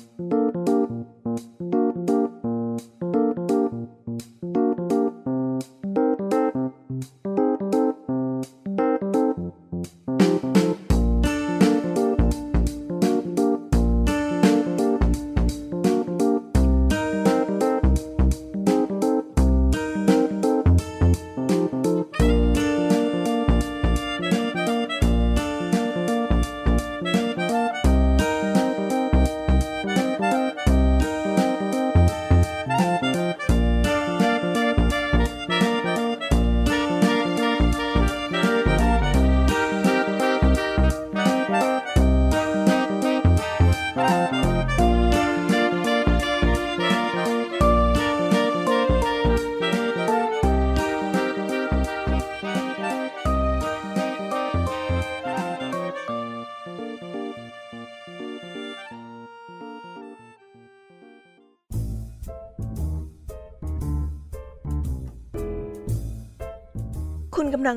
คุ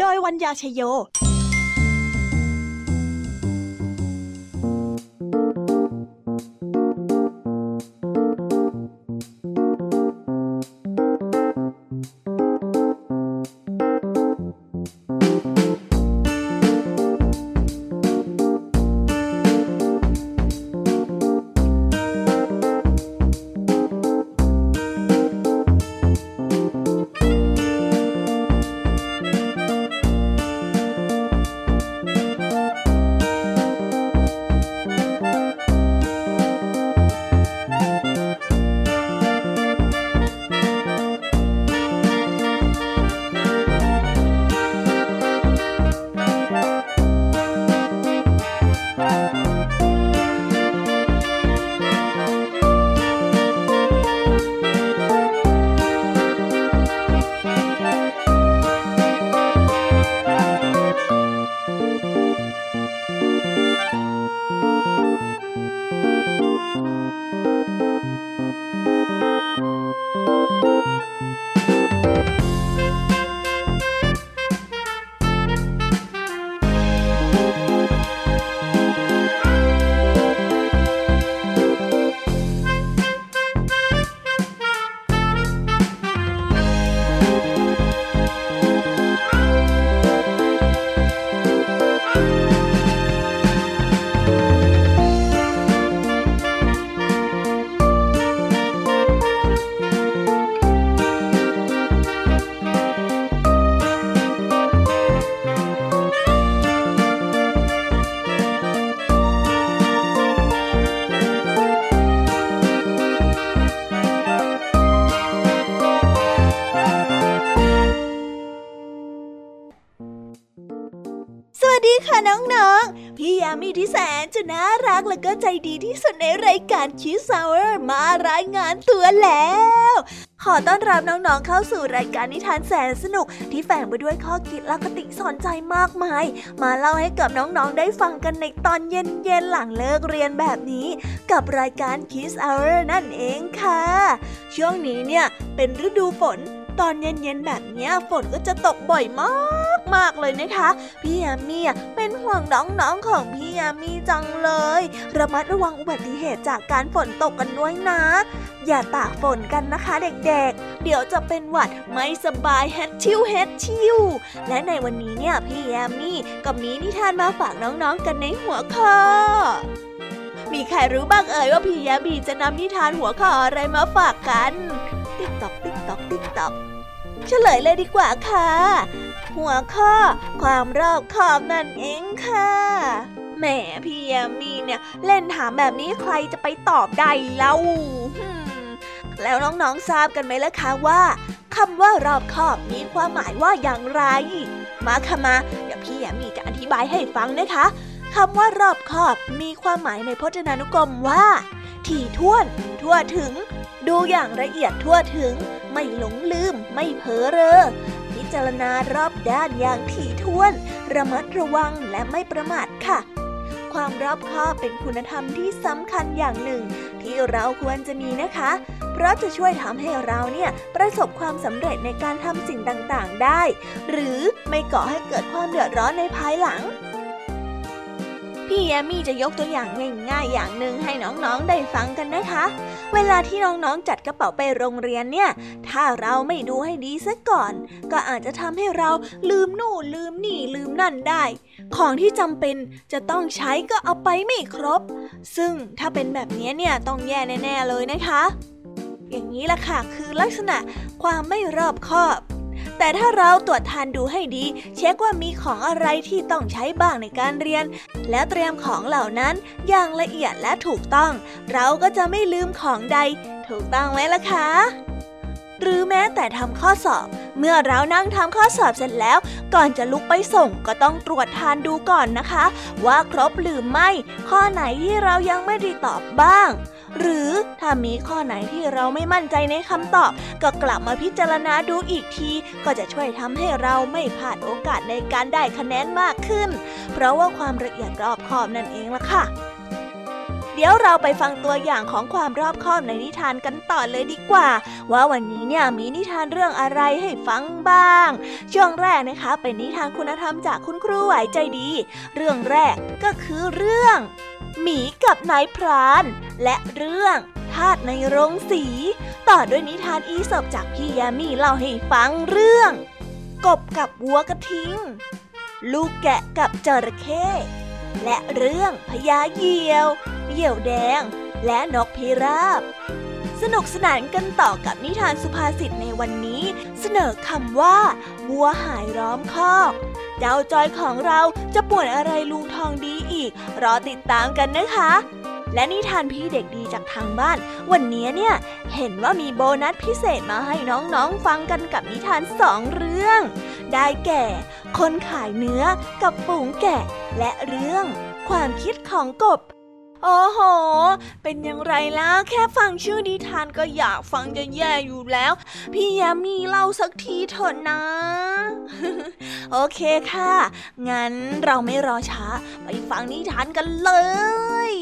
โดยวัญญาชยโย น้องๆ พี่ยามีที่แสนจะน่ารักและก็ใจดีที่สุดในรายการ Kids Hour มารายงานตัวแล้ว ขอต้อนรับน้องๆเข้าสู่รายการนิทานแสนสนุก ที่แฝงไปด้วยข้อคิดและคติสอนใจมากมาย มาเล่าให้กับน้องๆได้ฟังกันในตอนเย็นๆหลังเลิกเรียนแบบนี้ กับรายการ Kids Hour นั่นเองค่ะ ช่วงนี้เนี่ยเป็นฤดูฝน ตอนเย็นๆแบบนี้ฝนก็จะตกบ่อยมากมากเลยนะคะ พี่ยามีเป็นห่วงน้องๆของพี่ยามีจังเลย ระมัดระวังอุบัติเหตุจากการฝนตกกันด้วยนะ อย่าตากฝนกันนะคะเด็กๆ เดี๋ยวจะเป็นหวัดไม่สบายเฮดชิวเฮดชิวและในวันนี้เนี่ยพี่ยามีก็มีนิทานมาฝากน้องๆกันในหัวข้อมีใครรู้บ้างเอ่ยว่าพี่ยามีจะนำนิทานหัวข้ออะไรมาฝากกัน ติ๊กตอกติ๊กตอกติ๊กตอกเฉลยเลยดีกว่าค่ะ หัวข้อความรอบคอบนั่นเองค่ะแหมพี่ยามีเนี่ยเล่นถามแบบนี้ใครจะไปตอบได้เล่าแล้วน้องๆทราบกันไหมล่ะคะว่าคำว่ารอบคอบมีความหมายว่าอย่างไร มาค่ะมา เดี๋ยวพี่ยามีจะอธิบายให้ฟังนะคะคำว่ารอบคอบมีความหมายในพจนานุกรมว่า ถี่ถ้วน ทั่วถึง ดูอย่างละเอียดทั่วถึง ไม่หลงลืม ไม่เพ้อเรอ พิจารณารอบด้านอย่างถี่ถ้วน ระมัดระวังและไม่ประมาทค่ะ ความรอบคอบเป็นคุณธรรมที่สำคัญอย่างหนึ่ง ที่เราควรจะมีนะคะ เพราะจะช่วยทำให้เราเนี่ยประสบความสำเร็จในการทำสิ่งต่างๆได้ หรือไม่ก่อให้เกิดความเดือดร้อนในภายหลัง พี่แยมมี่จะยกตัวอย่างง่ายๆอย่างหนึ่งให้น้องๆได้ฟังกันนะคะ เวลาที่น้องๆจัดกระเป๋าไปโรงเรียนเนี่ย ถ้าเราไม่ดูให้ดีซะก่อน ก็อาจจะทำให้เราลืมนู่นลืมนี่ลืมนั่นได้ ของที่จำเป็นจะต้องใช้ก็เอาไปไม่ครบ ซึ่งถ้าเป็นแบบนี้เนี่ยต้องแย่แน่ๆเลยนะคะ อย่างนี้ล่ะค่ะคือลักษณะความไม่รอบคอบ แต่ถ้าเราตรวจทานดูให้ดี เช็คว่ามีของอะไรที่ต้องใช้บ้างในการเรียน และเตรียมของเหล่านั้นอย่างละเอียดและถูกต้อง เราก็จะไม่ลืมของใด ถูกต้องไหมล่ะคะหรือแม้แต่ทำข้อสอบ เมื่อเรานั่งทำข้อสอบเสร็จแล้ว ก่อนจะลุกไปส่งก็ต้องตรวจทานดูก่อนนะคะ ว่าครบหรือไม่ ข้อไหนที่เรายังไม่ได้ตอบบ้าง หรือถ้ามีข้อไหนที่เราไม่มั่นใจในคำตอบ ก็กลับมาพิจารณาดูอีกที ก็จะช่วยทำให้เราไม่พลาดโอกาสในการได้คะแนนมากขึ้น เพราะว่าความละเอียดรอบคอบนั่นเองล่ะค่ะเดี๋ยวเราไปฟังตัวอย่างของความรอบคอบในนิทานกันต่อเลยดีกว่า ว่าวันนี้เนี่ยมีนิทานเรื่องอะไรให้ฟังบ้าง ช่วงแรกนะคะเป็นนิทานคุณธรรมจากคุณครูไหวใจดี เรื่องแรกก็คือเรื่อง หมีกับนายพราน และเรื่องทาตในโรงสี ต่อด้วยนิทานอีสบจากพี่ยามีเล่าให้ฟังเรื่อง กบกับวัวกระทิง ลูกแกะกับจระเข้และเรื่องพญาเหยี่ยว เหยี่ยวแดง และนกพิราบ สนุกสนานกันต่อกับนิทานสุภาษิตในวันนี้ เสนอคำว่าวัวหายร้อมคอก เจ้าจอยของเราจะป่วนอะไรลุงทองดี อีก รอติดตามกันนะคะ และนิทานพี่เด็กดีจากทางบ้าน วันนี้เนี่ยเห็นว่ามีโบนัสพิเศษมาให้น้องๆฟังกันกับนิทานสองเรื่อง ได้แก่ คนขายเนื้อกับฝูงแกะ และเรื่อง ความคิดของกบ โอ้โห เป็นอย่างไรล่ะแค่ฟังชื่อนิทานก็อยากฟังจะแย่อยู่แล้ว พี่ยามีเล่าสักทีเถอะนะ โอเคค่ะ งั้นเราไม่รอช้า ไปฟังนิทานกันเลย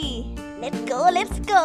let's go let's go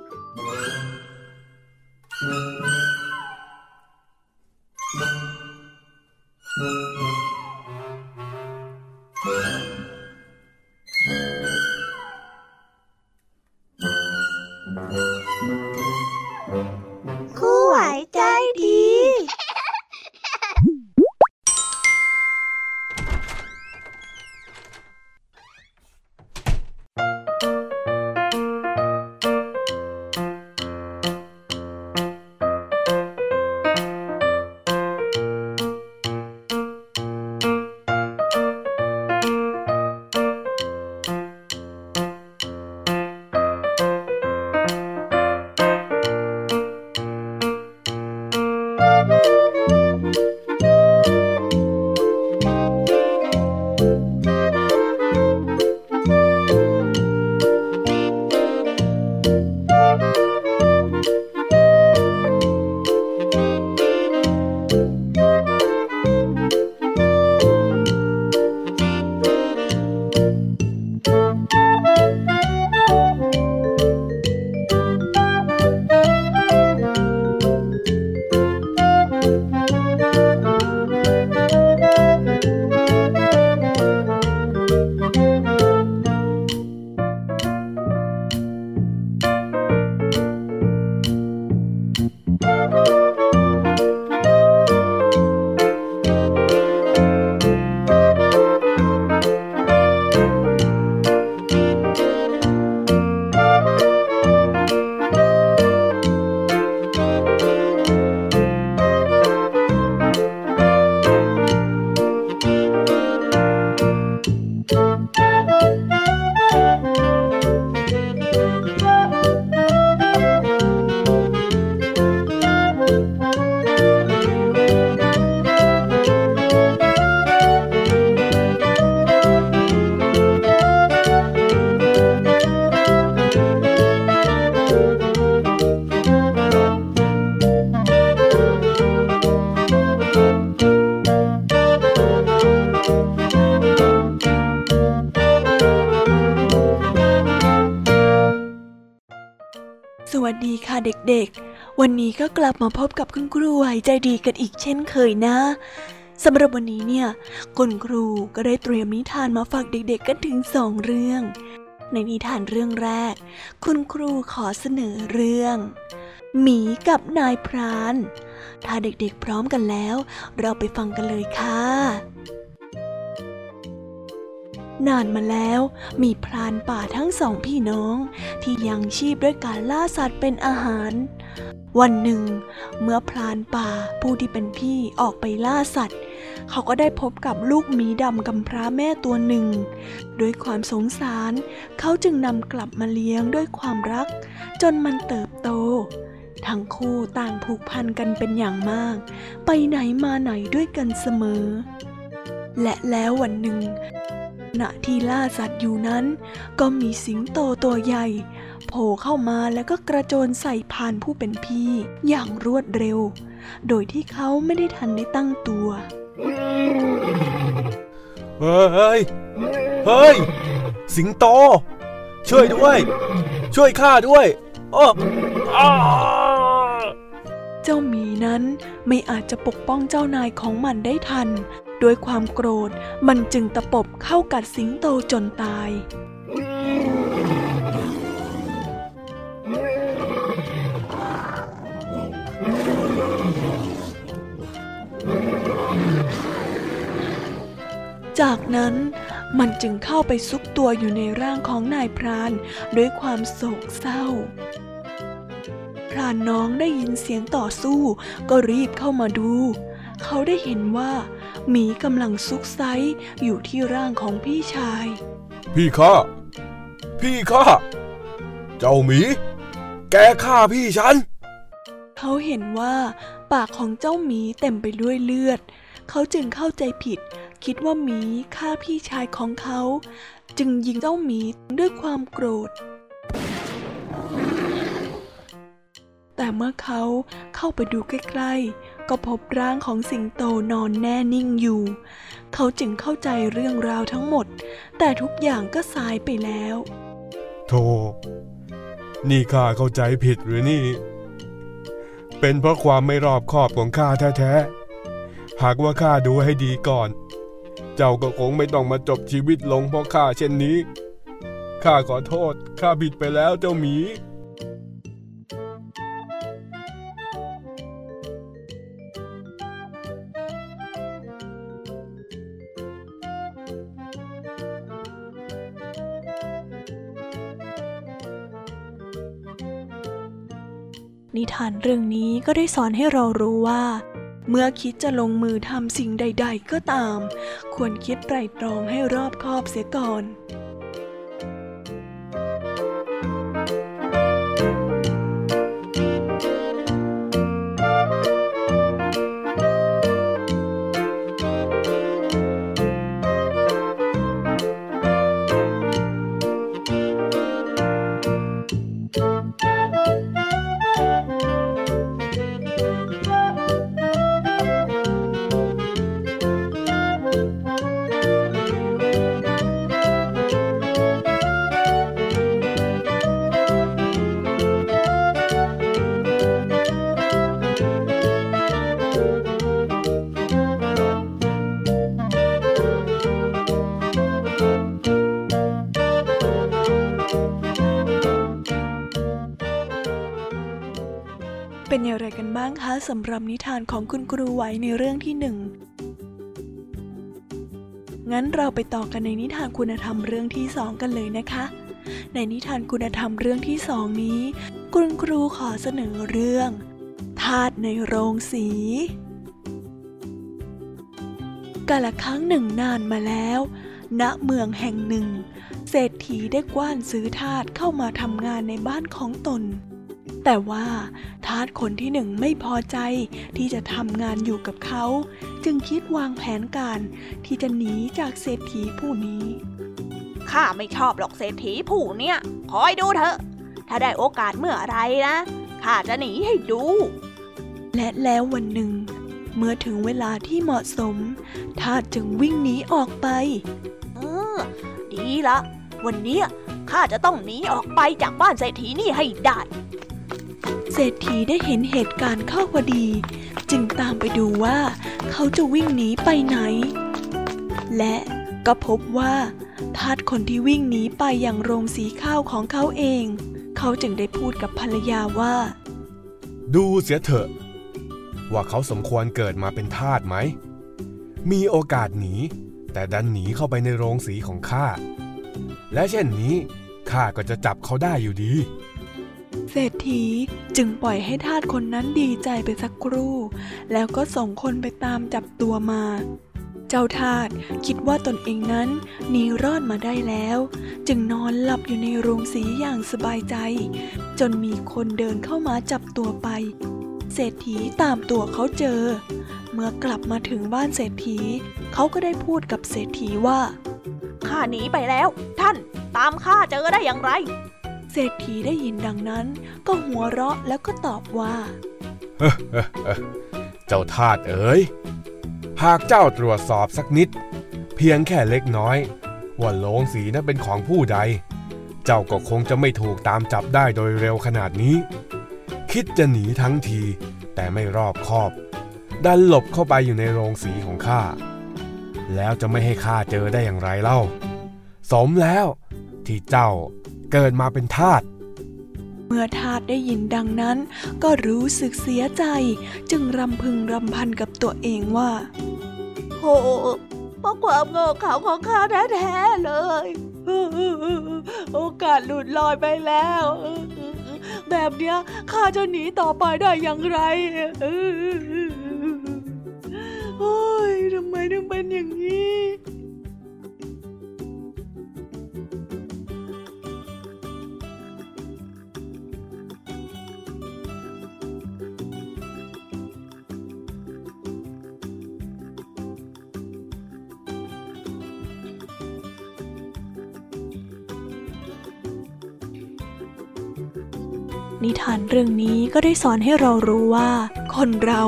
วัสดีค่ะเด็กๆ วันนี้ก็กลับมาพบกับคุณครูไหวใจดีกันอีกเช่นเคยนะสำหรับวันนี้เนี่ยคุณครูก็ได้เตรียมนิทานมาฝากเด็กๆกันถึงสองเรื่อง ในนิทานเรื่องแรก คุณครูขอเสนอเรื่องหมีกับนายพราน ถ้าเด็กๆพร้อมกันแล้ว เราไปฟังกันเลยค่ะ นานมาแล้ว มีพรานป่าทั้งสองพี่น้อง ที่ยังชีพด้วยการล่าสัตว์เป็นอาหาร วันหนึ่ง เมื่อพรานป่าผู้ที่เป็นพี่ออกไปล่าสัตว์ เขาก็ได้พบกับลูกหมีดำกำพร้าแม่ตัวหนึ่ง ด้วยความสงสาร เขาจึงนำกลับมาเลี้ยงด้วยความรัก จนมันเติบโตทั้งคู่ต่างผูกพันกันเป็นอย่างมาก ไปไหนมาไหนด้วยกันเสมอ และแล้ววันหนึ่ง ณที่ล่าสัตว์อยู่นั้น ก็มีสิงโตตัวใหญ่โผล่เข้ามาแล้วก็กระโจนใส่พานผู้เป็นพี่อย่างรวดเร็ว โดยที่เขาไม่ได้ทันได้ตั้งตัวเฮ้ย เฮ้ย สิงโต ช่วยด้วย ช่วยข้าด้วยอ้อเจ้าหมีนั้นไม่อาจจะปกป้องเจ้านายของมันได้ทัน ด้วยความโกรธมันจึงตะปบเข้ากัดสิงโตจนตาย จากนั้นมันจึงเข้าไปซุกตัวอยู่ในร่างของนายพรานด้วยความโศกเศร้าพรานน้องได้ยินเสียงต่อสู้ก็รีบเข้ามาดู เขาได้เห็นว่า หมีกำลังซุกไซอยู่ที่ร่างของพี่ชาย พี่ข้า พี่ข้า เจ้าหมี แกฆ่าพี่ฉัน เขาเห็นว่า ปากของเจ้าหมีเต็มไปด้วยเลือด เขาจึงเข้าใจผิด คิดว่าหมีฆ่าพี่ชายของเขา จึงยิงเจ้าหมีด้วยความโกรธแต่เมื่อเขาเข้าไปดูใกล้ ก็พบร่างของสิงโตนอนแน่นิ่งอยู่ เขาจึงเข้าใจเรื่องราวทั้งหมด แต่ทุกอย่างก็สายไปแล้ว โธ่ นี่ข้าเข้าใจผิดหรือนี่ เป็นเพราะความไม่รอบคอบของข้าแท้ๆ หากว่าข้าดูให้ดีก่อน เจ้าก็คงไม่ต้องมาจบชีวิตลงเพราะข้าเช่นนี้ ข้าขอโทษ ข้าผิดไปแล้วเจ้าหมี นิทานเรื่องนี้ก็ได้สอนให้เรารู้ว่า เมื่อคิดจะลงมือทำสิ่งใด ๆ ก็ตาม ควรคิดไตร่ตรองให้รอบคอบเสียก่อนเป็น สำหรับนิทานของคุณครูไหวในเรื่องที่หนึ่งงั้นเราไปต่อกันในนิทานคุณธรรมเรื่องที่สองกันเลยนะคะ ในนิทานคุณธรรมเรื่องที่สองนี้ คุณครูขอเสนอเรื่องทาตในโรงสีกาละครั้งหนึ่งนานมาแล้ว ณ เมืองแห่งหนึ่ง เศรษฐีได้กว้านซื้อทาสเข้ามาทำงานในบ้านของตน แต่ว่าทาสคนที่หนึ่งไม่พอใจที่จะทำงานอยู่กับเขา จึงคิดวางแผนการที่จะหนีจากเศรษฐีผู้นี้ข้าไม่ชอบหรอกเศรษฐีผู้เนี่ยคอยดูเถอะ ถ้าได้โอกาสเมื่อไรนะข้าจะหนีให้ดู และแล้ววันหนึ่ง เมื่อถึงเวลาที่เหมาะสม ทาสจึงวิ่งหนีออกไป เออ ดีละ วันนี้ข้าจะต้องหนีออกไปจากบ้านเศรษฐีนี่ให้ได้ เศรษฐีได้เห็นเหตุการณ์เข้าพอดี จึงตามไปดูว่าเขาจะวิ่งหนีไปไหน และก็พบว่าทาสคนที่วิ่งหนีไปอย่างโรงสีข้าวของเขาเอง เขาจึงได้พูดกับภรรยาว่า ดูเสียเถอะ ว่าเขาสมควรเกิดมาเป็นทาสไหม มีโอกาสหนี แต่ดันหนีเข้าไปในโรงสีของข้า และเช่นนี้ข้าก็จะจับเขาได้อยู่ดี เศรษฐีจึงปล่อยให้ทาสคนนั้นดีใจไปสักครู่ แล้วก็ส่งคนไปตามจับตัวมา เจ้าทาสคิดว่าตนเองนั้นหนีรอดมาได้แล้ว จึงนอนหลับอยู่ในโรงสีอย่างสบายใจ จนมีคนเดินเข้ามาจับตัวไป เศรษฐีตามตัวเขาเจอ เมื่อกลับมาถึงบ้านเศรษฐี เขาก็ได้พูดกับเศรษฐีว่าข้าหนีไปแล้ว ท่านตามข้าเจอได้อย่างไร เศรษฐีได้ยินดังนั้น ก็หัวเราะแล้วก็ตอบว่าเจ้าทาสเอ๋ยหากเจ้าตรวจสอบสักนิด เพียงแค่เล็กน้อย ว่าโลงสีนั้นเป็นของผู้ใด เจ้าก็คงจะไม่ถูกตามจับได้โดยเร็วขนาดนี้ คิดจะหนีทั้งที แต่ไม่รอบคอบ ดันหลบเข้าไปอยู่ในโรงสีของข้าแล้วจะไม่ให้ข้าเจอได้อย่างไรเล่า สมแล้วที่เจ้า เกิดมาเป็นทาสเมื่อทาสได้ยินดังนั้น ก็รู้สึกเสียใจ จึงรำพึงรำพันกับตัวเองว่าโอ้เพราะความโง่เขลาของข้าแท้ๆเลย โอกาสหลุดลอยไปแล้ว แบบเนี้ยข้าจะหนีต่อไปได้อย่างไร เรื่องนี้ก็ได้สอนให้เรารู้ว่า คนเรา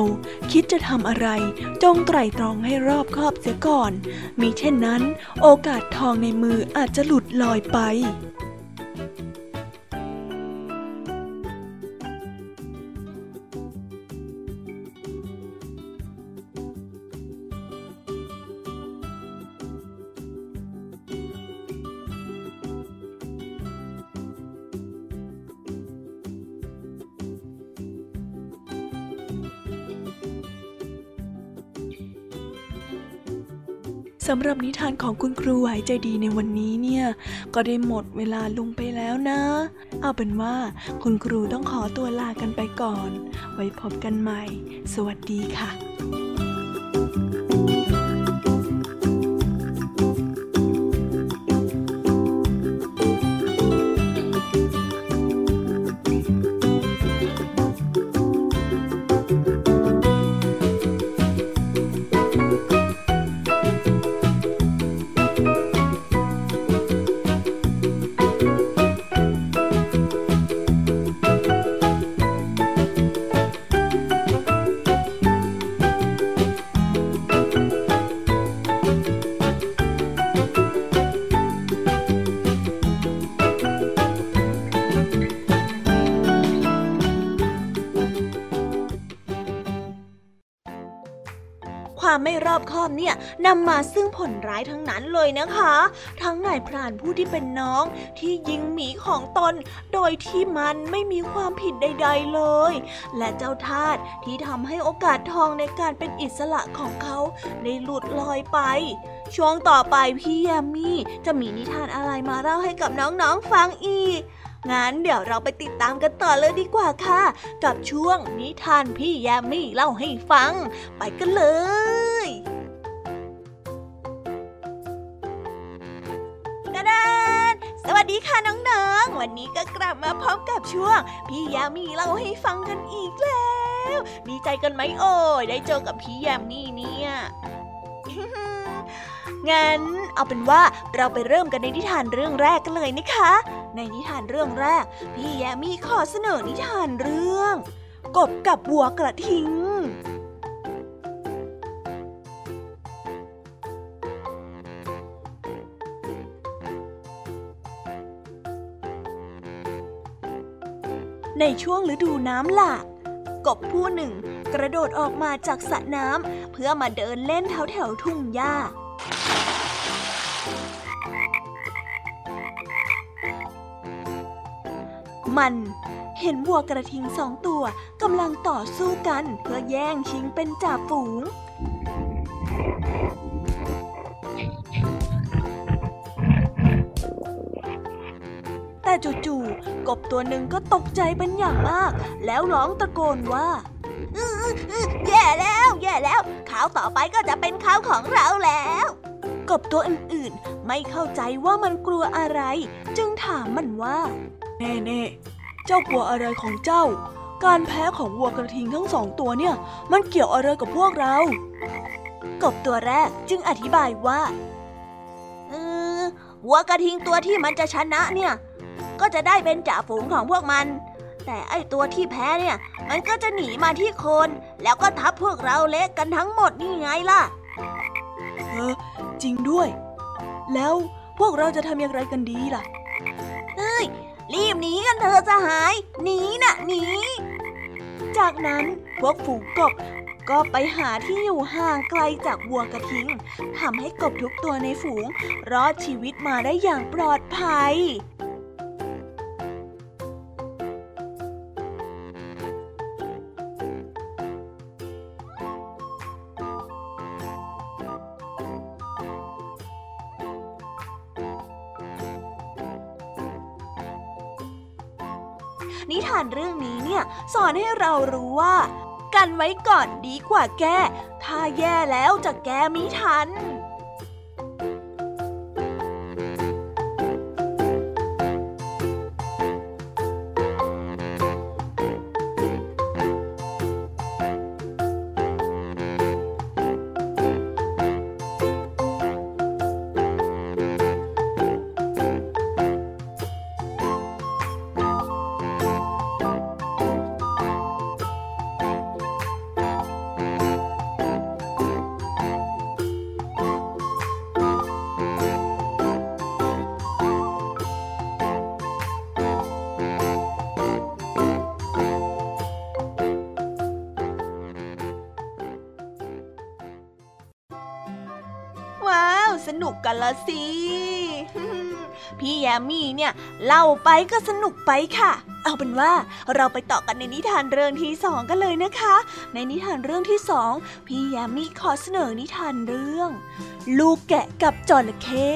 คิดจะทำอะไร จงไตร่ตรองให้รอบคอบเสียก่อน มิเช่นนั้น โอกาสทองในมืออาจจะหลุดลอยไป ทานของคุณครูไหวใจดีในวันนี้เนี่ย ก็ได้หมดเวลาลงไปแล้วนะ เอาเป็นว่าคุณครูต้องขอตัวลากันไปก่อน ไว้พบกันใหม่ สวัสดีค่ะ อบคอบเนี่ยนำมาซึ่งผลร้ายทั้งนั้นเลยนะคะ ทั้งนายพรานผู้ที่เป็นน้องที่ยิงหมีของตน โดยที่มันไม่มีความผิดใด ๆเลย และเจ้าทาสที่ทำให้โอกาสทองในการเป็นอิสระของเขาได้หลุดลอยไป ช่วงต่อไปพี่ยามีจะมีนิทานอะไรมาเล่าให้กับน้องๆฟังอีก งั้นเดี๋ยวเราไปติดตามกันต่อเลยดีกว่าค่ะ กับช่วงนิทานพี่ยามีเล่าให้ฟัง ไปกันเลยดาดานสวัสดีค่ะน้องๆ วันนี้ก็กลับมาพร้อมกับช่วง พี่ยามีเล่าให้ฟังกันอีกแล้ว ดีใจกันไหมโอ้ยได้เจอกับพี่ยามีเนี่ย งั้นเอาเป็นว่าเราไปเริ่มกันในนิทานเรื่องแรกกันเลยนะคะ ในนิทานเรื่องแรก พี่แยมมี่ขอเสนอนิทานเรื่อง กบกับวัวกระทิงในช่วงฤดูน้ำหลากกบผู้หนึ่ง กระโดดออกมาจากสระน้ำเพื่อมาเดินเล่นแถวแถวทุ่งหญ้า มัน เห็นวัวกระทิงสองตัวกำลังต่อสู้กันเพื่อแย่งชิงเป็นจ่าฝูง แต่จู่ๆกบตัวหนึ่งก็ตกใจเป็นอย่างมาก แล้วร้องตะโกนว่าแย่แล้วแย่แล้วข่าวต่อไปก็จะเป็นข่าวของเราแล้ว กบตัวอื่นๆ ไม่เข้าใจว่ามันกลัวอะไร จึงถามมันว่า เน่เน่เจ้ากลัวอะไรของเจ้า การแพ้ของวัวกระทิงทั้งสองตัวเนี่ย มันเกี่ยวอะไรกับพวกเรา กบตัวแรกจึงอธิบายว่าเออวัวกระทิงตัวที่มันจะชนะเนี่ย ก็จะได้เป็นจ่าฝูงของพวกมัน แต่ไอตัวที่แพ้เนี่ย มันก็จะหนีมาที่โคน แล้วก็ทับพวกเราเละกันทั้งหมดนี่ไงล่ะ เออ จริงด้วย แล้วพวกเราจะทำอย่างไรกันดีล่ะเฮ้ย รีบหนีกันเถอะสหาย หนีน่ะหนี จากนั้นพวกฝูงกบก็ไปหาที่อยู่ห่างไกลจากวัวกระทิงทำให้กบทุกตัวในฝูง รอดชีวิตมาได้อย่างปลอดภัยานเรื่องนี้เนี่ยสอนให้เรารู้ว่า กันไว้ก่อนดีกว่าแก้ ถ้าแย่แล้วจะแก้ไม่ทัน กันละสิ พี่แยมมี่เนี่ย เล่าไปก็สนุกไปค่ะ เอาเป็นว่าเราไปต่อกันในนิทานเรื่องที่สองกันเลยนะคะ ในนิทานเรื่องที่สองพี่แยมมี่ขอเสนอนิทานเรื่อง ลูกแกะกับจระเข้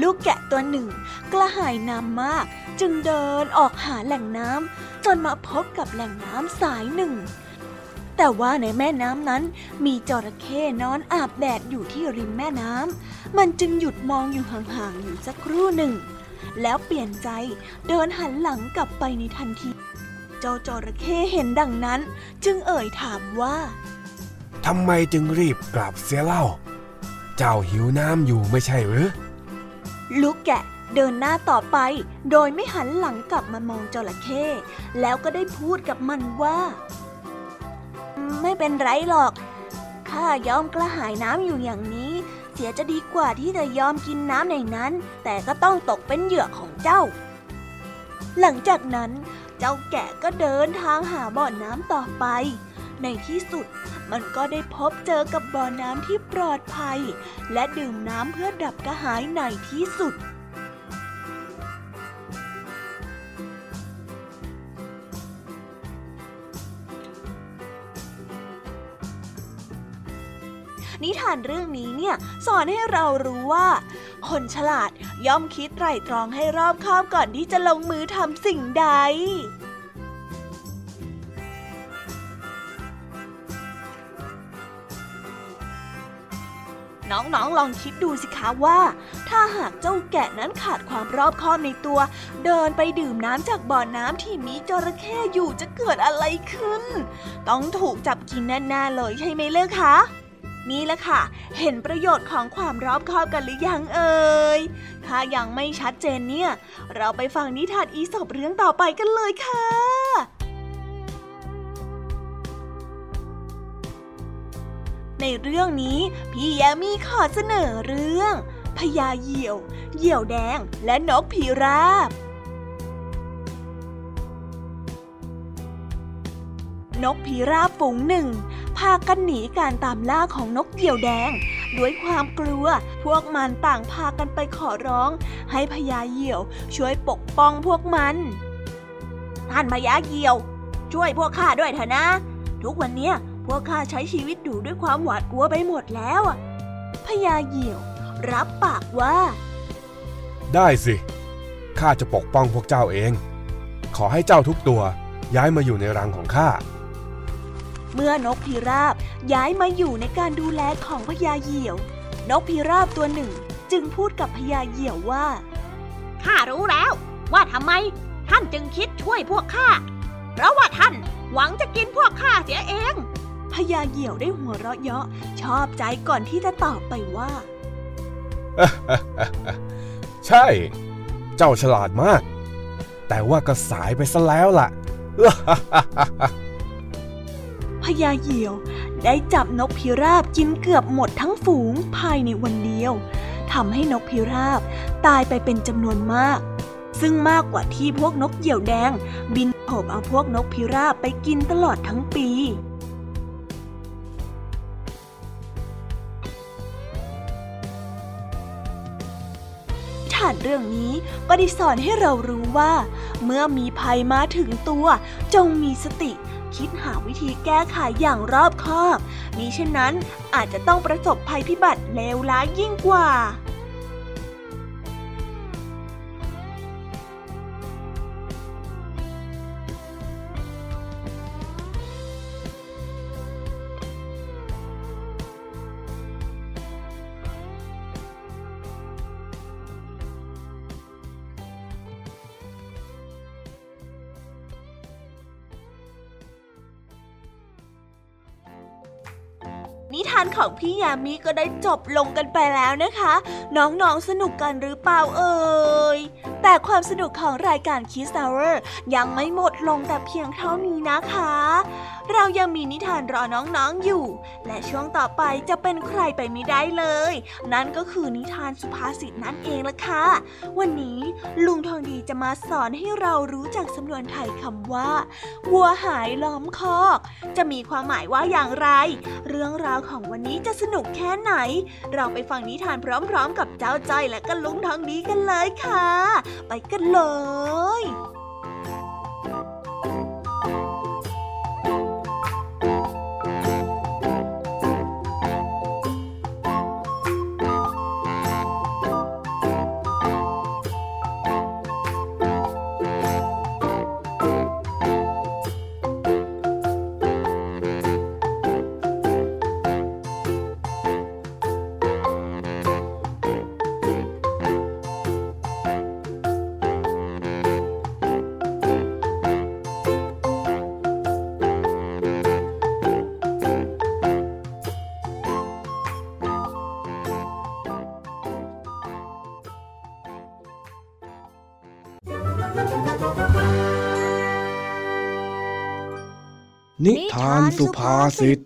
ลูกแกะตัวหนึ่ง กระหายน้ำมาก จึงเดินออกหาแหล่งน้ำจนมาพบกับแหล่งน้ำสายหนึ่ง แต่ว่าในแม่น้ำนั้นมีจระเข้นอนอาบแดดอยู่ที่ริมแม่น้ำ มันจึงหยุดมองอยู่ห่างๆอยู่สักครู่หนึ่ง แล้วเปลี่ยนใจเดินหันหลังกลับไปในทันที เจ้าจระเข้เห็นดังนั้น จึงเอ่ยถามว่าทำไมจึงรีบกลับเสียเล่า เจ้าหิวน้ำอยู่ไม่ใช่หรือ ลูกแกะเดินหน้าต่อไป โดยไม่หันหลังกลับมามองจระเข้แล้วก็ได้พูดกับมันว่า ไม่เป็นไรหรอก ข้ายอมกระหายน้ำอยู่อย่างนี้ เสียจะดีกว่าที่จะยอมกินน้ำในนั้น แต่ก็ต้องตกเป็นเหยื่อของเจ้า หลังจากนั้น เจ้าแกะก็เดินทางหาบ่อน้ำต่อไป ในที่สุดมันก็ได้พบเจอกับบ่อน้ำที่ปลอดภัย และดื่มน้ำเพื่อดับกระหายในที่สุดานเรื่องนี้เนี่ยสอนให้เรารู้ว่า คนฉลาดย่อมคิดไตร่ตรองให้รอบคอบก่อนที่จะลงมือทำสิ่งใดน้องๆ ลองคิดดูสิคะว่า ถ้าหากเจ้าแกะนั้นขาดความรอบคอบในตัว เดินไปดื่มน้ำจากบ่อน้ำที่มีจระเข้อยู่จะเกิดอะไรขึ้น ต้องถูกจับกินแน่ๆเลยใช่ไหมเล่ะคะ นี่แหละค่ะ เห็นประโยชน์ของความรอบคอบกันหรือยังเอ่ย ถ้ายังไม่ชัดเจนเนี่ย เราไปฟังนิทานอีสบเรื่องต่อไปกันเลยค่ะในเรื่องนี้พี่แยมมี่ขอเสนอเรื่องพญาเหยี่ยว เหยี่ยวแดงและนกพิราบ นกพิราบฝูงหนึ่ง พากันหนีการตามล่าของนกเหยี่ยวแดง ด้วยความกลัว พวกมันต่างพากันไปขอร้อง ให้พญาเหยี่ยวช่วยปกป้องพวกมัน ท่านพญาเหยี่ยว ช่วยพวกข้าด้วยเถอะนะ ทุกวันเนี้ยพวกข้าใช้ชีวิตอยู่ด้วยความหวาดกลัวไปหมดแล้วพญาเหยี่ยว รับปากว่า ได้สิข้าจะปกป้องพวกเจ้าเอง ขอให้เจ้าทุกตัวย้ายมาอยู่ในรังของข้า เมื่อนกพิราบย้ายมาอยู่ในการดูแลของพญาเหยี่ยว นกพิราบตัวหนึ่งจึงพูดกับพญาเหยี่ยวว่า ข้ารู้แล้ว ว่าทำไมท่านจึงคิดช่วยพวกข้า เพราะว่าท่านหวังจะกินพวกข้าเสียเอง พญาเหยี่ยวได้หัวเราะเยาะ ชอบใจก่อนที่จะตอบไปว่า ใช่ เจ้าฉลาดมาก แต่ว่าก็สายไปซะแล้วล่ะ พญาเหยี่ยว ได้จับนกพิราบกินเกือบหมดทั้งฝูงภายในวันเดียวทำให้นกพิราบตายไปเป็นจำนวนมาก ซึ่งมากกว่าที่พวกนกเหยี่ยวแดง บินโผบเอาพวกนกพิราบไปกินตลอดทั้งปีฐานเรื่องนี้ก็ได้สอนให้เรารู้ว่า เมื่อมีภัยมาถึงตัว จงมีสติ คิดหาวิธีแก้ไขอย่างรอบคอบมิเช่นนั้นอาจจะต้องประสบภัยพิบัติเลวร้ายยิ่งกว่าานของพี่ยามีก็ได้จบลงกันไปแล้วนะคะ น้องๆสนุกกันหรือเปล่าเอ่ย แต่ความสนุกของรายการคิส h เ u อร์ยังไม่หมดลงแต่เพียงเท่านี้นะคะ เรายังมีนิทานรอน้องๆอยู่ และช่วงต่อไปจะเป็นใครไปไม่ได้เลย นั่นก็คือนิทานสุภาษิตนั่นเองละค่ะ วันนี้ลุงทองดีจะมาสอนให้เรารู้จักสำนวนไทยคำว่า วัวหายล้อมคอก จะมีความหมายว่าอย่างไร เรื่องราวของวันนี้จะสนุกแค่ไหน เราไปฟังนิทานพร้อมๆ กับเจ้าจ้อยและก็ลุงทองดีกันเลยค่ะไปกันเลย นิทานสุภาษิต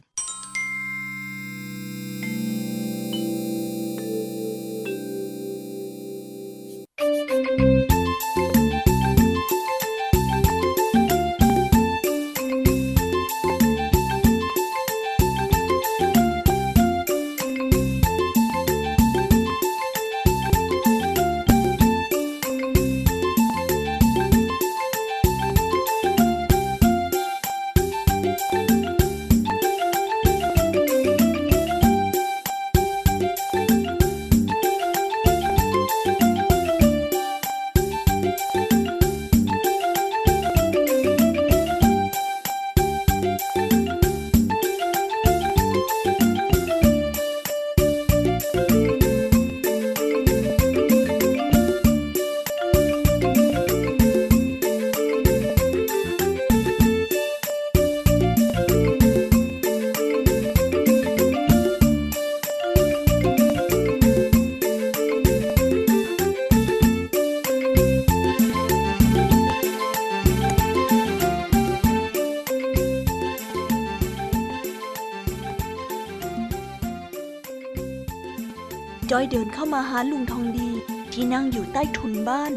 มาหาลุงทองดีที่นั่งอยู่ใต้ทุนบ้าน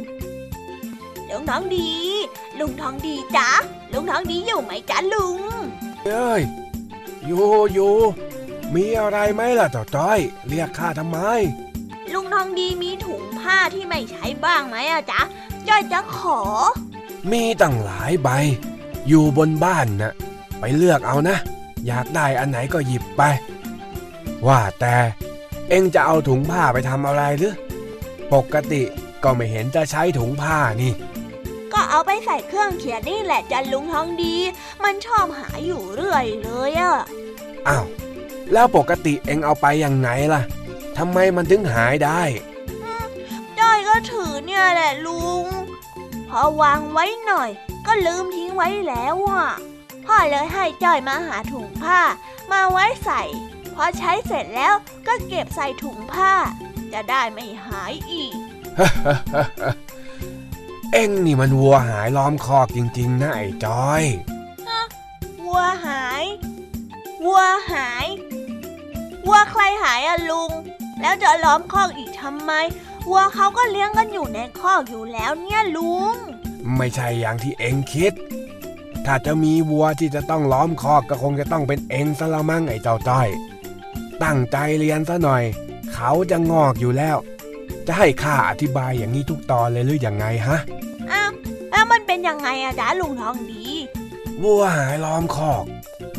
ลุงทองดี ลุงทองดีจ๊ะ ลุงทองดีอยู่ไหมจ๊ะลุง เอ้ย อยู่อยู่มีอะไรไหมล่ะเจ้าจ้อย เรียกข้าทำไม ลุงทองดีมีถุงผ้าที่ไม่ใช้บ้างไหมอะจ๊ะจ้อยจะขอ มีตั้งหลายใบ อยู่บนบ้านนะไปเลือกเอานะ อยากได้อันไหนก็หยิบไป ว่าแต่ เอ็งจะเอาถุงผ้าไปทำอะไรหรือ ปกติก็ไม่เห็นจะใช้ถุงผ้านี่ ก็เอาไปใส่เครื่องเขียนนี่แหละจ้ะลุงทองดี มันชอบหาอยู่เรื่อยเลยอะอ้าว แล้วปกติเอ็งเอาไปยังไงล่ะทำไมมันถึงหายได้จ้อยก็ถือเนี่ยแหละลุง พอวางไว้หน่อย ก็ลืมทิ้งไว้แล้วอะพ่อเลยให้จ้อยมาหาถุงผ้า มาไว้ใส่ พอใช้เสร็จแล้วก็เก็บใส่ถุงผ้า จะได้ไม่หายอีก เอ็งนี่มันวัวหายล้อมคอกจริงๆนะไอ้จอยวัวหาย วัวหาย วัวใครหายอะลุง แล้วจะล้อมคอกอีกทำไม วัวเขาก็เลี้ยงกันอยู่ในคอกอยู่แล้วเนี่ยลุง ไม่ใช่อย่างที่เอ็งคิดถ้าจะมีวัวที่จะต้องล้อมคอกก็คงจะต้องเป็นเอ็งซะละมั้งไอ้เจ้าจ้อย ตั้งใจเรียนซะหน่อย เขาจะงอกอยู่แล้ว จะให้ข้าอธิบายอย่างนี้ทุกตอนเลยหรือยังไงฮะอ้าวแล้วมันเป็นยังไงอะจ๊ะลุงทองดีวัวหายล้อมคอก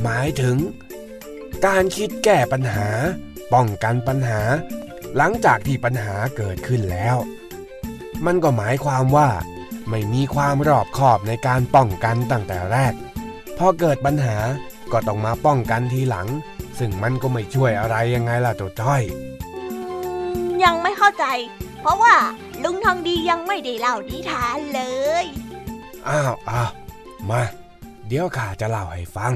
หมายถึง การคิดแก้ปัญหา ป้องกันปัญหา หลังจากที่ปัญหาเกิดขึ้นแล้ว มันก็หมายความว่า ไม่มีความรอบคอบในการป้องกันตั้งแต่แรก พอเกิดปัญหาก็ต้องมาป้องกันทีหลัง ซึ่งมันก็ไม่ช่วยอะไรยังไงล่ะเจ้าจ้อยอืมยังไม่เข้าใจ เพราะว่าลุงทองดียังไม่ได้เล่านิทานเลย อ้าวอ้าวมา เดี๋ยวข้าจะเล่าให้ฟัง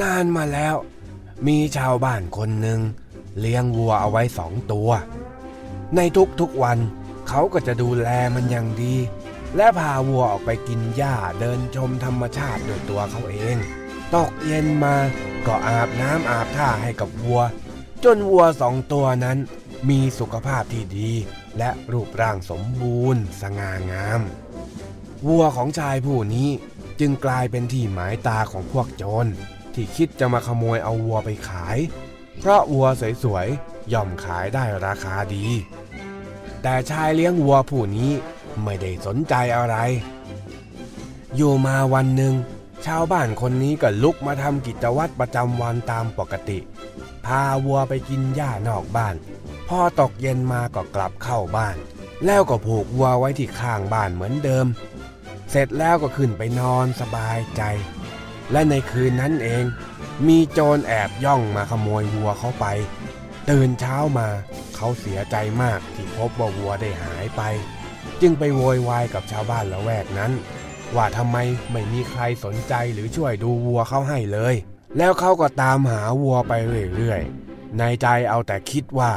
นานมาแล้ว มีชาวบ้านคนหนึ่งเลี้ยงวัวเอาไว้สองตัว ในทุกๆวันเขาก็จะดูแลมันอย่างดี และพาวัวออกไปกินหญ้าเดินชมธรรมชาติโดยตัวเขาเอง ตกเย็นมา ก็อาบน้ำอาบท่าให้กับวัว จนวัวสองตัวนั้น มีสุขภาพที่ดี และรูปร่างสมบูรณ์ สง่างาม วัวของชายผู้นี้จึงกลายเป็นที่หมายตาของพวกโจร ที่คิดจะมาขโมยเอาวัวไปขาย เพราะวัวสวยๆย่อมขายได้ราคาดี แต่ชายเลี้ยงวัวผู้นี้ไม่ได้สนใจอะไร อยู่มาวันหนึ่ง ชาวบ้านคนนี้ก็ลุกมาทำกิจวัตรประจำวันตามปกติ พาวัวไปกินหญ้านอกบ้าน พอตกเย็นมาก็กลับเข้าบ้าน แล้วก็ผูกวัวไว้ที่ข้างบ้านเหมือนเดิม เสร็จแล้วก็ขึ้นไปนอนสบายใจ และในคืนนั้นเอง มีโจรแอบย่องมาขโมยวัวเขาไป ตื่นเช้ามาเขาเสียใจมากที่พบว่าวัวได้หายไป จึงไปโวยวายกับชาวบ้านละแวกนั้น ว่าทำไมไม่มีใครสนใจหรือช่วยดูวัวเขาให้เลย แล้วเขาก็ตามหาวัวไปเรื่อยๆ ในใจเอาแต่คิดว่า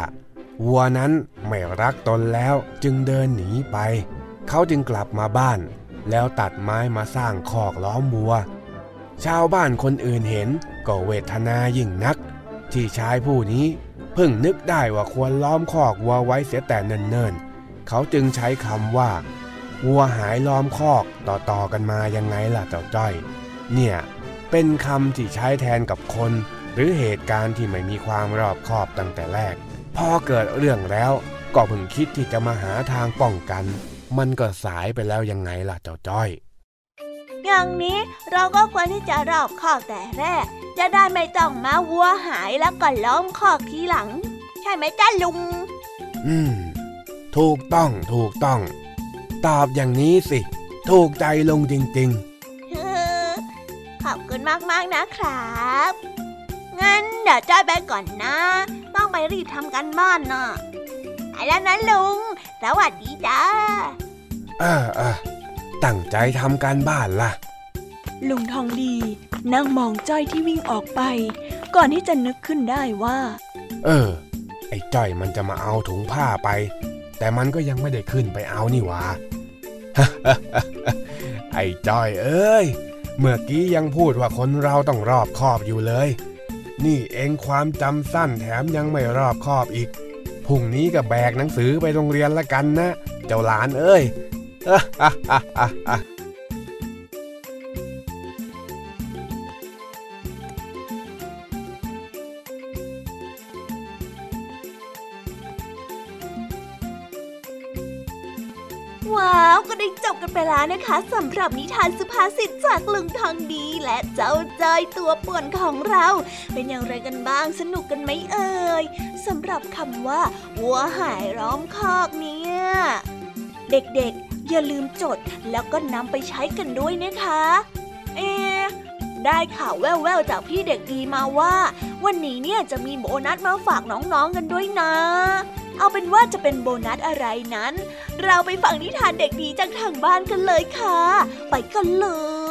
วัวนั้นไม่รักตนแล้วจึงเดินหนีไป เขาจึงกลับมาบ้าน แล้วตัดไม้มาสร้างคอกล้อมวัว ชาวบ้านคนอื่นเห็นก็เวทนายิ่งนัก ที่ชายผู้นี้เพิ่งนึกได้ว่าควรล้อมคอกวัวไว้เสียแต่เนิ่นๆ เขาจึงใช้คำว่า วัวหายล้อมคอกต่อๆกันมายังไงล่ะเจ้าจ้อย เนี่ยเป็นคำที่ใช้แทนกับคน หรือเหตุการณ์ที่ไม่มีความรอบคอบตั้งแต่แรก พอเกิดเรื่องแล้วก็เพิ่งคิดที่จะมาหาทางป้องกัน มันก็สายไปแล้วยังไงล่ะเจ้าจ้อย อย่างนี้เราก็ควรที่จะรอบคอกแต่แรก จะได้ไม่ต้องมาวัวหายแล้วก็ล้อมคอกทีหลัง ใช่ไหมจ้าลุง อืม ถูกต้องถูกต้อง ตอบอย่างนี้สิ ถูกใจลงจริงขอบคุณมากๆนะครับ งั้นเดี๋ยวจ้อยไปก่อนนะ ต้องไปรีบทำกันบ้านน่ะไปแล้วนะลุง สวัสดีจ้าๆเออเออตั้งใจทำการบ้านล่ะ ลุงทองดี นั่งมองจ้อยที่วิ่งออกไป ก่อนที่จะนึกขึ้นได้ว่า เออ ไอ้จ้อยมันจะมาเอาถุงผ้าไป แต่มันก็ยังไม่ได้ขึ้นไปเอานี่หว่าไอ้จ้อยเอ้ย เมื่อกี้ยังพูดว่าคนเราต้องรอบคอบอยู่เลย นี่เองความจำสั้นแถมยังไม่รอบคอบอีก พรุ่งนี้ก็แบกหนังสือไปโรงเรียนละกันนะ เจ้าหลานเอ้ย ได้จบกันไปแล้วนะคะสำหรับนิทานสุภาษิตจากลุงทองดีและเจ้าจอยตัวป่วนของเรา เป็นอย่างไรกันบ้างสนุกกันไหมเอ่ยสำหรับคำว่าวัวหายร้อมคอกเนี่ยเด็กๆ อย่าลืมจดแล้วก็นำไปใช้กันด้วยนะคะ เอ๊ได้ข่าวแว่วๆจากพี่เด็กดีมาว่า วันนี้เนี่ยจะมีโบนัสมาฝากน้องๆกันด้วยนะ เอาเป็นว่าจะเป็นโบนัสอะไรนั้น เราไปฟังนิทานเด็กดีจากทางบ้านกันเลยค่ะ ไปกันเลย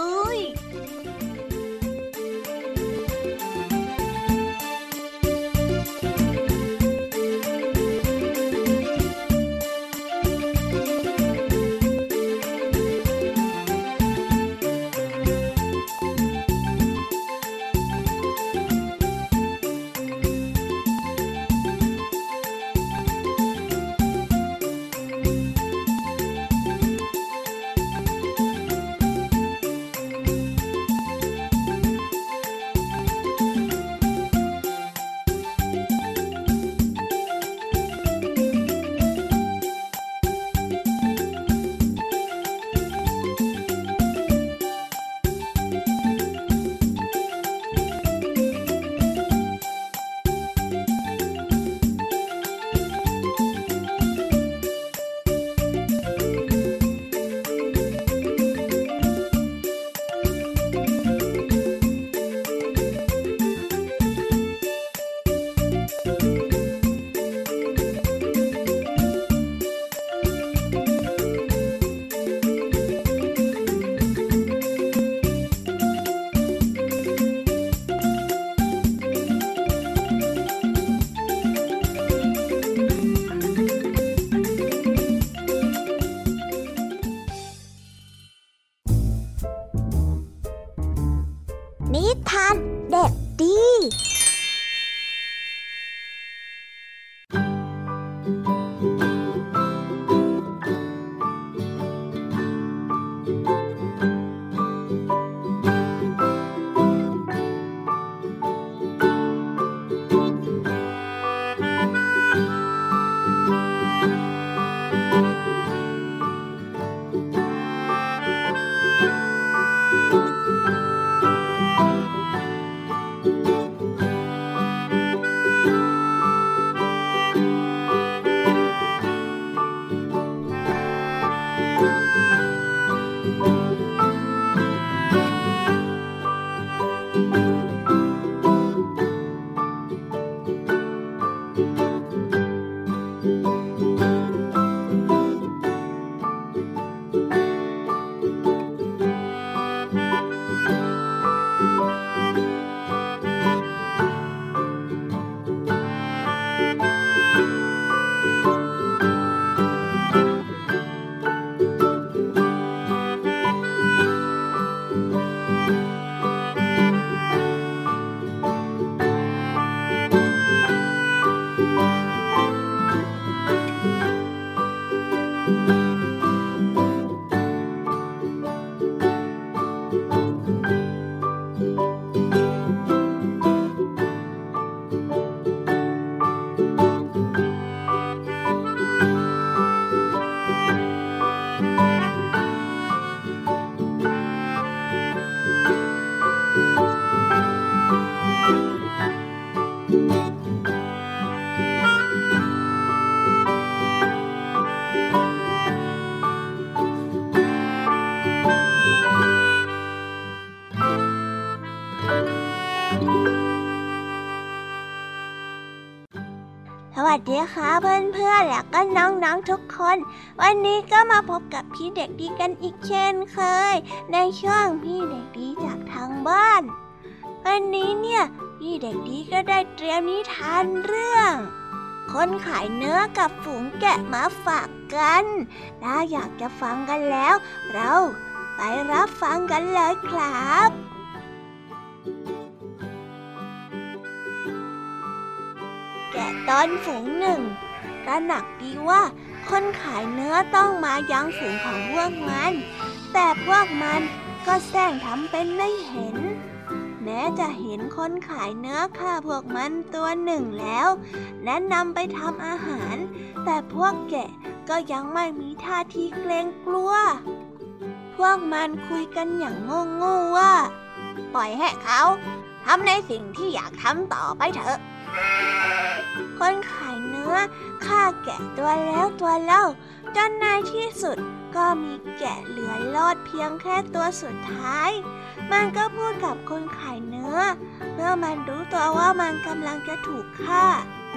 ดีค่ะเพื่อนๆและก็น้องๆทุกคน วันนี้ก็มาพบกับพี่เด็กดีกันอีกเช่นเคย ในช่วงพี่เด็กดีจากทางบ้าน วันนี้เนี่ยพี่เด็กดีก็ได้เตรียมนิทานเรื่อง คนขายเนื้อกับฝูงแกะมาฝากกันถ้าอยากจะฟังกันแล้ว เราไปรับฟังกันเลยครับ แกะตอนฝูงหนึ่งตระหนักดีว่า คนขายเนื้อต้องมายังฝูงของพวกมัน แต่พวกมันก็แซงทำเป็นไม่เห็น แม้จะเห็นคนขายเนื้อฆ่าพวกมันตัวหนึ่งแล้ว และนำไปทำอาหาร แต่พวกแกะก็ยังไม่มีท่าทีเกรงกลัว พวกมันคุยกันอย่างโง่ๆว่า ปล่อยให้เขาทำในสิ่งที่อยากทำต่อไปเถอะ คนขายเนื้อฆ่าแกะตัวแล้วตัวเล่า จนในที่สุดก็มีแกะเหลือรอดเพียงแค่ตัวสุดท้าย มันก็พูดกับคนขายเนื้อ เมื่อมันรู้ตัวว่ามันกำลังจะถูกฆ่า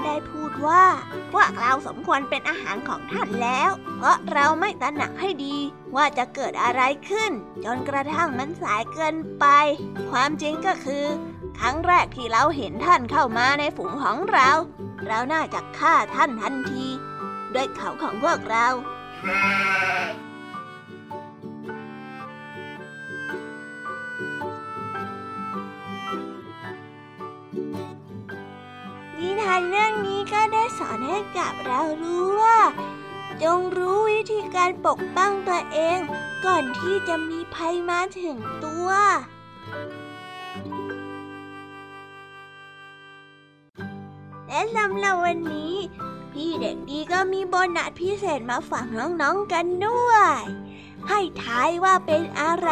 ได้พูดว่าพวกเราสมควรเป็นอาหารของท่านแล้ว เพราะเราไม่ตระหนักให้ดีว่าจะเกิดอะไรขึ้น จนกระทั่งมันสายเกินไป ความจริงก็คือ ครั้งแรกที่เราเห็นท่านเข้ามาในฝูงของเรา เราน่าจะฆ่าท่านทันที ด้วยเขาของพวกเรา นิทานเรื่องนี้ก็ได้สอนให้กับเรารู้ว่า จงรู้วิธีการปกป้องตัวเอง ก่อนที่จะมีภัยมาถึงตัว และสำหรับวันนี้ พี่เด็กดีก็มีโบนัสพิเศษมาฝากน้องๆกันด้วย ให้ทายว่าเป็นอะไร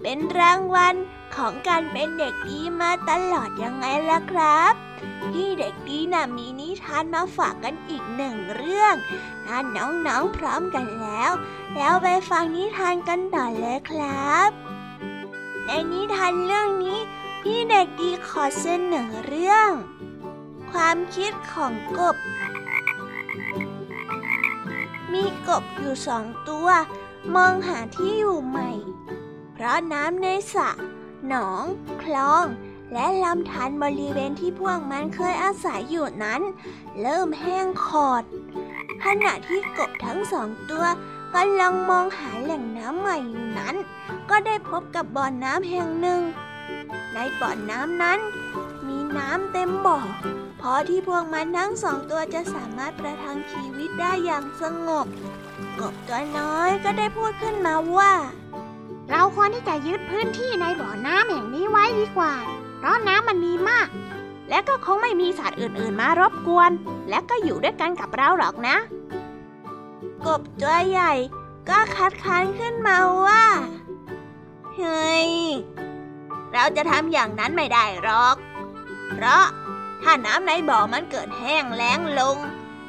เป็นรางวัลของการเป็นเด็กดีมาตลอดยังไงล่ะครับ พี่เด็กดีน่ะมีนิทานมาฝากกันอีกหนึ่งเรื่องถ้าน้องๆพร้อมกันแล้ว แล้วไปฟังนิทานกันต่อเลยครับ ในนิทานเรื่องนี้ พี่เด็กดีขอเสนอเรื่อง ความคิดของกบ มีกบอยู่สองตัว มองหาที่อยู่ใหม่ เพราะน้ำในสระหนอง คลอง และลำธารบริเวณที่พวกมันเคยอาศัยอยู่นั้น เริ่มแห้งขอด ขณะที่กบทั้งสองตัวกำลังมองหาแหล่งน้ำใหม่อยู่นั้น ก็ได้พบกับบ่อน้ำแห่งหนึ่ง ในบ่อน้ำนั้น มีน้ำเต็มบ่อพอที่พวกมันทั้งสองตัวจะสามารถประทังชีวิตได้อย่างสงบ กบตัวน้อยก็ได้พูดขึ้นมาว่า เราควรที่จะยึดพื้นที่ในบ่อน้ำแห่งนี้ไว้ดีกว่า เพราะน้ำมันมีมาก และก็คงไม่มีสัตว์อื่นๆมารบกวน และก็อยู่ด้วยกันกับเราหรอกนะ กบตัวใหญ่ก็คัดค้านขึ้นมาว่า เฮ้ย เราจะทำอย่างนั้นไม่ได้หรอก เพราะถ้าน้ำในบ่อมันเกิดแห้งแล้งลง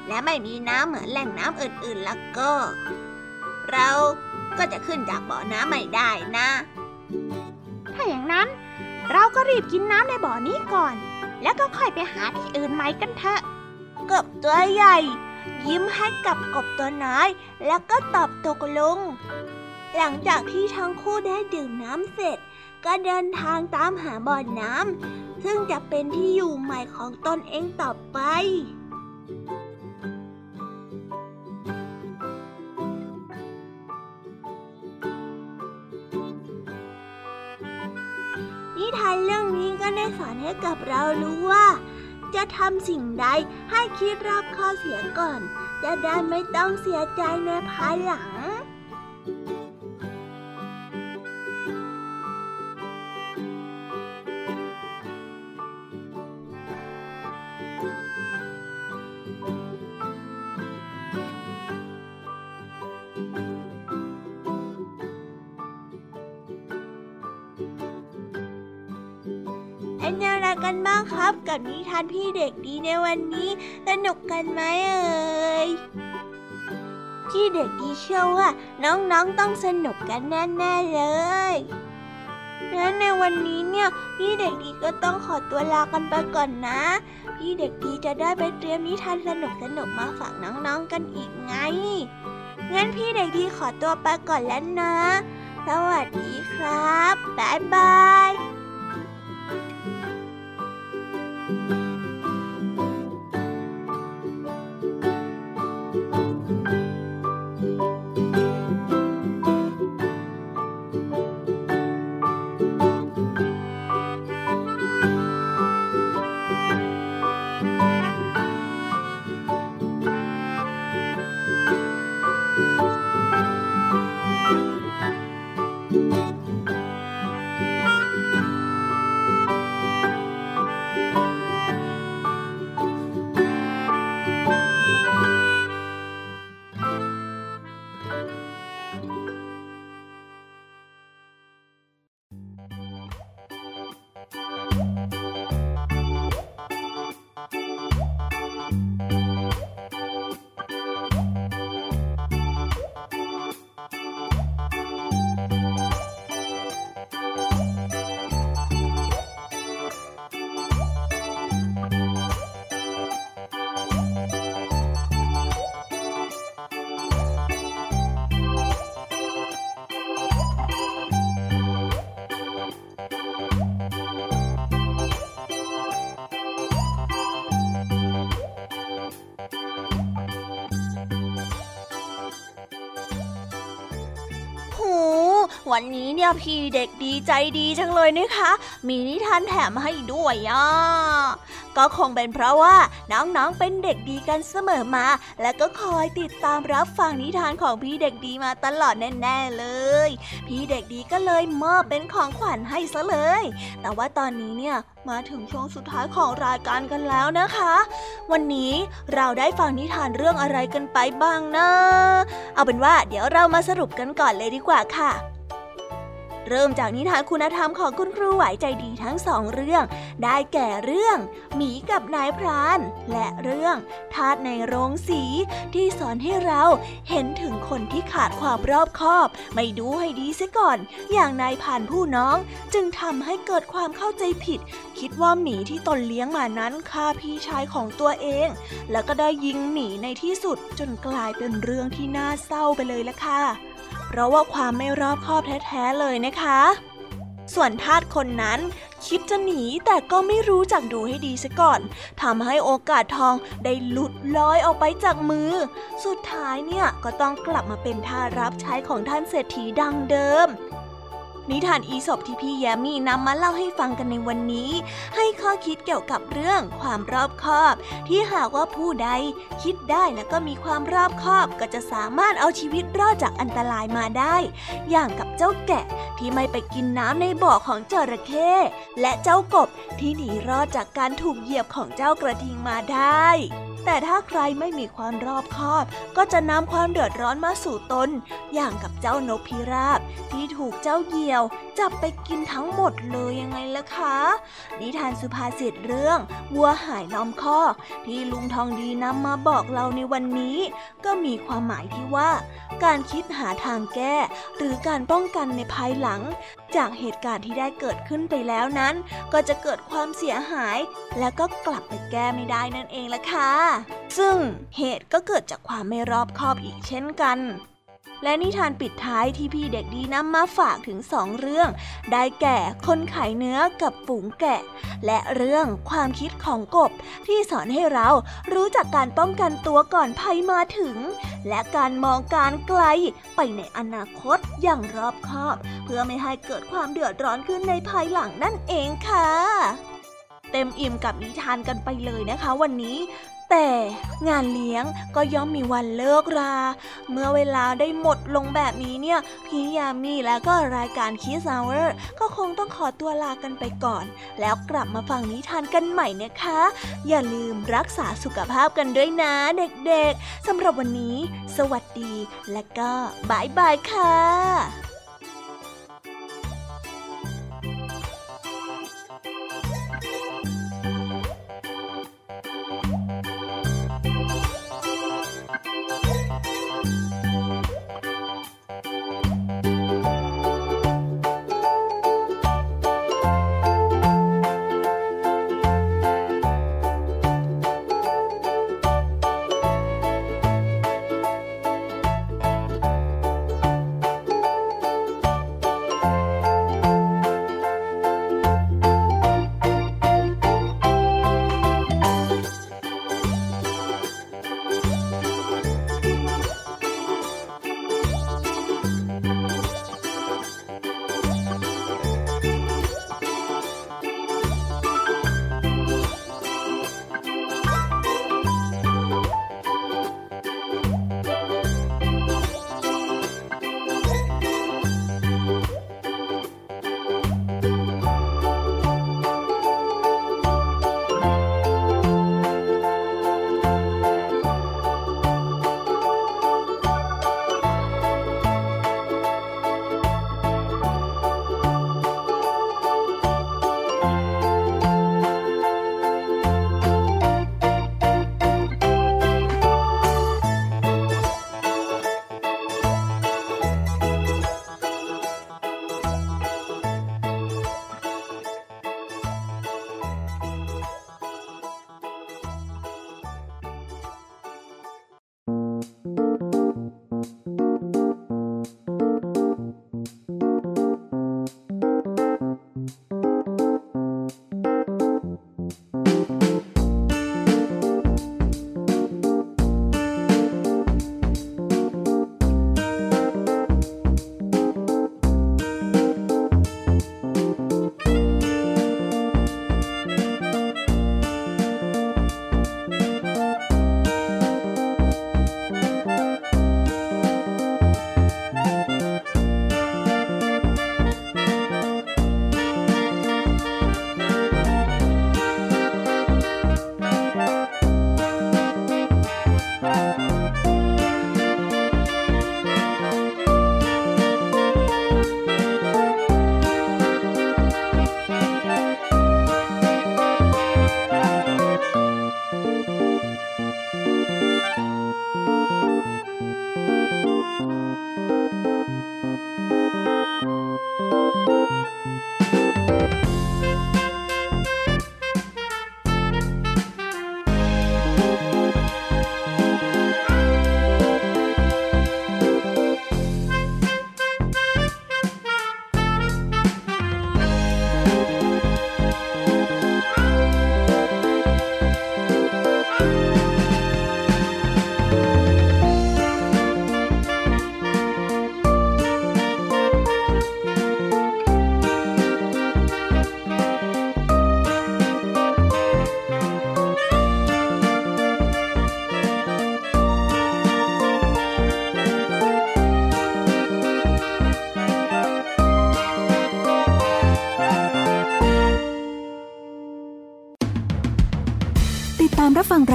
และไม่มีน้ำเหมือนแหล่งน้ำอื่นๆ แล้วก็ เราก็จะขึ้นจากบ่อน้ำไม่ได้นะ ถ้าอย่างนั้น เราก็รีบกินน้ำในบ่อนี้ก่อน แล้วก็ค่อยไปหาที่อื่นใหม่กันเถอะกบตัวใหญ่ ยิ้มให้กับกบตัวน้อยแล้วก็ตอบตกลง หลังจากที่ทั้งคู่ได้ดื่มน้ำเสร็จ ก็เดินทางตามหาบ่อน้ำซึ่งจะเป็นที่อยู่ใหม่ของตนเองต่อไปนิทานเรื่องนี้ก็ได้สอนให้กับเรารู้ว่า จะทำสิ่งใดให้คิดรอบคอบเสียก่อน จะได้ไม่ต้องเสียใจในภายหลัง เป็นย่างไรกันบ้างครับ กับนิทานพี่เด็กดีในวันนี้ สนุกกันไหมเอ่ยพี่เด็กดีเชื่อว่าน้องๆต้องสนุกกันแน่ๆเลยงั้นในวันนี้เนี่ย พี่เด็กดีก็ต้องขอตัวลากันไปก่อนนะ พี่เด็กดีจะได้ไปเตรียมนิทานสนุกๆมาฝากน้องๆกันอีกไง งั้นพี่เด็กดีขอตัวไปก่อนแล้วนะ สวัสดีครับบ๊ายบาย วันนี้เนี่ยพี่เด็กดีใจดีจังเลยนะคะ มีนิทานแถมให้ด้วยอะก็คงเป็นเพราะว่าน้องๆเป็นเด็กดีกันเสมอมา และก็คอยติดตามรับฟังนิทานของพี่เด็กดีมาตลอดแน่ๆเลย พี่เด็กดีก็เลยมอบเป็นของขวัญให้ซะเลย แต่ว่าตอนนี้เนี่ยมาถึงช่วงสุดท้ายของรายการกันแล้วนะคะ วันนี้เราได้ฟังนิทานเรื่องอะไรกันไปบ้างนะ เอาเป็นว่าเดี๋ยวเรามาสรุปกันก่อนเลยดีกว่าค่ะ เริ่มจากนิทานคุณธรรมของคุณครูไหวใจดีทั้งสองเรื่อง ได้แก่เรื่อง หมีกับนายพราน และเรื่องทาสในโรงสี ที่สอนให้เราเห็นถึงคนที่ขาดความรอบคอบ ไม่ดูให้ดีเสียก่อน อย่างนายผ่านผู้น้อง จึงทำให้เกิดความเข้าใจผิด คิดว่าหมีที่ตนเลี้ยงมานั้นฆ่าพี่ชายของตัวเอง แล้วก็ได้ยิงหมีในที่สุดจนกลายเป็นเรื่องที่น่าเศร้าไปเลยละค่ะ เพราะว่าความไม่รอบคอบแท้ๆเลยนะคะ ส่วนทาสคนนั้นคิดจะหนีแต่ก็ไม่รู้จักดูให้ดีซะก่อนทำให้โอกาสทองได้หลุดลอยออกไปจากมือ สุดท้ายเนี่ยก็ต้องกลับมาเป็นทารับใช้ของท่านเศรษฐีดังเดิม นิทานอีสบที่พี่แยมมี่นำมาเล่าให้ฟังกันในวันนี้ ให้ข้อคิดเกี่ยวกับเรื่องความรอบคอบ ที่หากว่าผู้ใด คิดได้แล้วก็มีความรอบคอบก็จะสามารถเอาชีวิตรอดจากอันตรายมาได้ อย่างกับเจ้าแกะที่ไม่ไปกินน้ำในบ่อของจระเข้และเจ้ากบที่หนีรอดจากการถูกเหยียบของเจ้ากระทิงมาได้แต่ถ้าใครไม่มีความรอบคอบ ก็จะนำความเดือดร้อนมาสู่ตน อย่างกับเจ้านกพิราบ ที่ถูกเจ้าเหยี่ยว จับไปกินทั้งหมดเลยยังไงล่ะคะ นิทานสุภาษิตเรื่องวัวหายล้อมคอกที่ลุงทองดีนำมาบอกเราในวันนี้ ก็มีความหมายที่ว่า การคิดหาทางแก้ หรือการป้องกันในภายหลัง จากเหตุการณ์ที่ได้เกิดขึ้นไปแล้วนั้น ก็จะเกิดความเสียหาย แล้วก็กลับไปแก้ไม่ได้นั่นเองละค่ะซึ่งเหตุก็เกิดจากความไม่รอบคอบอีกเช่นกัน และนิทานปิดท้ายที่พี่เด็กดีนำมาฝากถึงสองเรื่อง ได้แก่คนขายเนื้อกับฝูงแกะ และเรื่องความคิดของกบ ที่สอนให้เรารู้จักการป้องกันตัวก่อนภัยมาถึง และการมองการไกลไปในอนาคตอย่างรอบคอบ เพื่อไม่ให้เกิดความเดือดร้อนขึ้นในภายหลังนั่นเองค่ะเต็มอิ่มกับนิทานกันไปเลยนะคะ วันนี้ แต่งานเลี้ยงก็ย่อมมีวันเลิกรา เมื่อเวลาได้หมดลงแบบนี้เนี่ย พี่ยามีและก็รายการ Kids Hour ก็คงต้องขอตัวลากันไปก่อน แล้วกลับมาฟังนิทานกันใหม่นะคะ อย่าลืมรักษาสุขภาพกันด้วยนะเด็กๆสำหรับวันนี้ สวัสดีและก็ bye bye ค่ะ